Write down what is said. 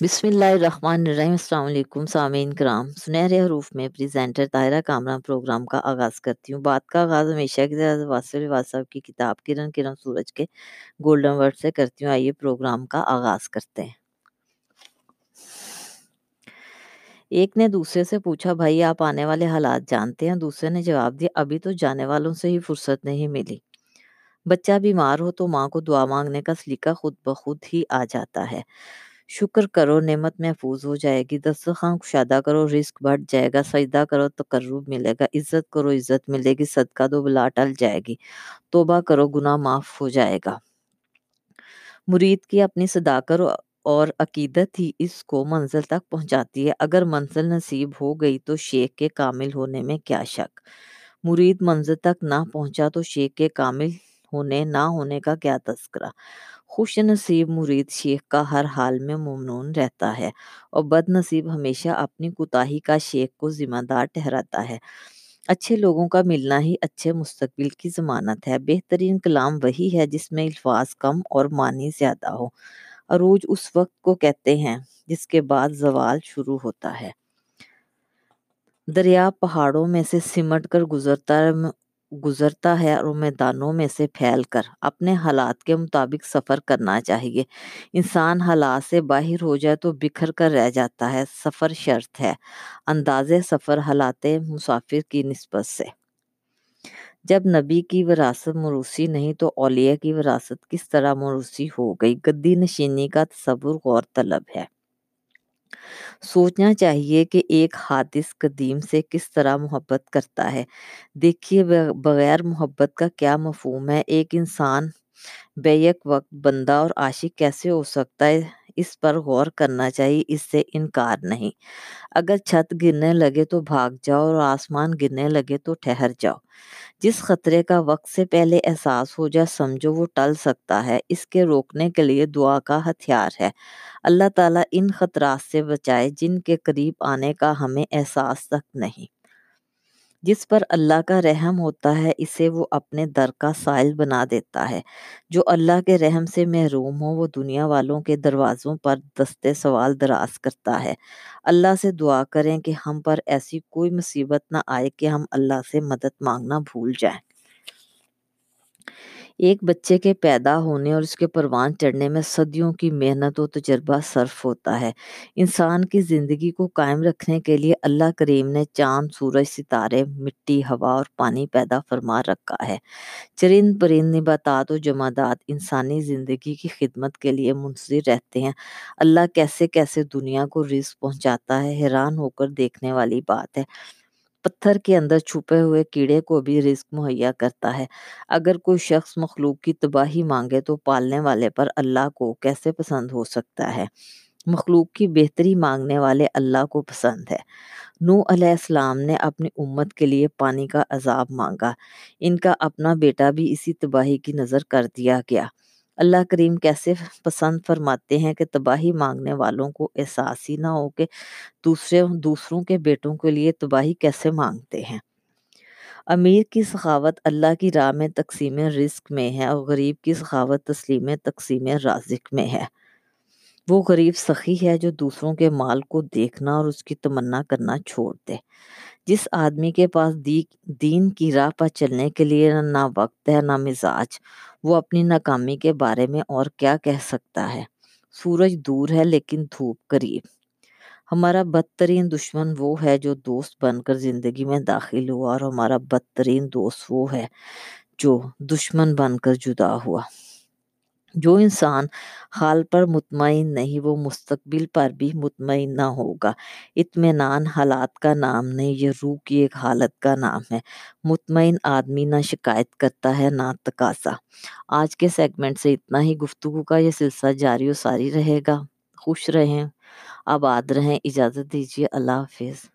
بسم اللہ الرحمن الرحیم، السلام علیکم سامعین کرام۔ سنہرے حروف میں پریزنٹر طاہرہ کامران پروگرام کا آغاز کرتی ہوں۔ بات کا آغاز ہمیشہ کی طرح واصل صاحب کی کتاب کرن کرن سورج کے گولڈن ورڈ سے کرتی ہوں۔ آئیے پروگرام کا آغاز کرتے ہیں۔ ایک نے دوسرے سے پوچھا، بھائی، آپ آنے والے حالات جانتے ہیں؟ دوسرے نے جواب دیا، ابھی تو جانے والوں سے ہی فرصت نہیں ملی۔ بچہ بیمار ہو تو ماں کو دعا مانگنے کا سلیقہ خود بخود ہی آ جاتا ہے۔ شکر کرو، نعمت محفوظ ہو جائے گی۔ دسترخوان کشادہ کرو، رزق بڑھ جائے گا۔ سجدہ کرو تقرب ملے گا۔ عزت کرو، عزت ملے گی۔ صدقہ دو بلا ٹل جائے گی۔ توبہ کرو، گناہ معاف ہو جائے گا۔ مرید کی اپنی صداقت اور عقیدت ہی اس کو منزل تک پہنچاتی ہے۔ اگر منزل نصیب ہو گئی تو شیخ کے کامل ہونے میں کیا شک؟ مرید منزل تک نہ پہنچا تو شیخ کے کامل ہونے، نہ ہونے کا کیا تذکرہ؟ خوش نصیب مرید شیخ کا ہر حال میں ممنون رہتا ہے اور بد نصیب ہمیشہ اپنی کتاہی کا شیخ کو ذمہ دار ٹھہراتا ہے۔ اچھے لوگوں کا ملنا ہی اچھے مستقبل کی ضمانت ہے۔ بہترین کلام وہی ہے جس میں الفاظ کم اور معنی زیادہ ہو۔ عروج اس وقت کو کہتے ہیں جس کے بعد زوال شروع ہوتا ہے۔ دریا پہاڑوں میں سے سمٹ کر گزرتا گزرتا ہے اور میدانوں میں سے پھیل کر اپنے حالات کے مطابق سفر کرنا چاہیے۔ انسان حالات سے باہر ہو جائے تو بکھر کر رہ جاتا ہے، سفر شرط ہے۔ انداز سفر حالات مسافر کی نسبت سے۔ جب نبی کی وراثت مروسی نہیں تو اولیاء کی وراثت کس طرح مروسی ہو گئی؟ گدی نشینی کا تصور غور طلب ہے۔ سوچنا چاہیے کہ ایک حادث قدیم سے کس طرح محبت کرتا ہے۔ دیکھیے بغیر محبت کا کیا مفہوم ہے؟ ایک انسان بیک وقت بندہ اور عاشق کیسے ہو سکتا ہے؟ اس پر غور کرنا چاہیے، اس سے انکار نہیں۔ اگر چھت گرنے لگے تو بھاگ جاؤ اور آسمان گرنے لگے تو ٹھہر جاؤ۔ جس خطرے کا وقت سے پہلے احساس ہو جائے، سمجھو وہ ٹل سکتا ہے۔ اس کے روکنے کے لیے دعا کا ہتھیار ہے۔ اللہ تعالیٰ ان خطرات سے بچائے جن کے قریب آنے کا ہمیں احساس تک نہیں۔ جس پر اللہ کا رحم ہوتا ہے، اسے وہ اپنے در کا سائل بنا دیتا ہے۔ جو اللہ کے رحم سے محروم ہو، وہ دنیا والوں کے دروازوں پر دستے سوال دراز کرتا ہے۔ اللہ سے دعا کریں کہ ہم پر ایسی کوئی مصیبت نہ آئے کہ ہم اللہ سے مدد مانگنا بھول جائیں۔ ایک بچے کے پیدا ہونے اور اس کے پروان چڑھنے میں صدیوں کی محنت و تجربہ صرف ہوتا ہے۔ انسان کی زندگی کو قائم رکھنے کے لیے اللہ کریم نے چاند، سورج، ستارے، مٹی، ہوا اور پانی پیدا فرما رکھا ہے۔ چرند، پرند، نباتات و جمادات انسانی زندگی کی خدمت کے لیے منصر رہتے ہیں۔ اللہ کیسے کیسے دنیا کو رزق پہنچاتا ہے، حیران ہو کر دیکھنے والی بات ہے۔ پتھر کے اندر چھپے ہوئے کیڑے کو بھی رزق مہیا کرتا ہے۔ اگر کوئی شخص مخلوق کی تباہی مانگے تو پالنے والے پر اللہ کو کیسے پسند ہو سکتا ہے؟ مخلوق کی بہتری مانگنے والے اللہ کو پسند ہے۔ نو علیہ السلام نے اپنی امت کے لیے پانی کا عذاب مانگا۔ ان کا اپنا بیٹا بھی اسی تباہی کی نظر کر دیا گیا۔ اللہ کریم کیسے پسند فرماتے ہیں کہ تباہی مانگنے والوں کو احساس ہی نہ ہو کہ دوسرے، دوسروں کے بیٹوں کے لیے تباہی کیسے مانگتے ہیں۔ امیر کی سخاوت اللہ کی راہ میں تقسیم رزق میں ہے اور غریب کی سخاوت تسلیم تقسیم رازق میں ہے۔ وہ غریب سخی ہے جو دوسروں کے مال کو دیکھنا اور اس کی تمنا کرنا چھوڑ دے۔ جس آدمی کے پاس دین کی راہ پر چلنے کے لیے نہ وقت ہے، نہ مزاج، وہ اپنی ناکامی کے بارے میں اور کیا کہہ سکتا ہے؟ سورج دور ہے لیکن دھوپ قریب۔ ہمارا بدترین دشمن وہ ہے جو دوست بن کر زندگی میں داخل ہوا اور ہمارا بدترین دوست وہ ہے جو دشمن بن کر جدا ہوا۔ جو انسان حال پر مطمئن نہیں، وہ مستقبل پر بھی مطمئن نہ ہوگا۔ اطمینان حالات کا نام نہیں، یہ روح کی ایک حالت کا نام ہے۔ مطمئن آدمی نہ شکایت کرتا ہے، نہ تقاضا۔ آج کے سیگمنٹ سے اتنا ہی گفتگو کا یہ سلسلہ جاری و ساری رہے گا۔ خوش رہیں، آباد رہیں، اجازت دیجیے۔ اللہ حافظ۔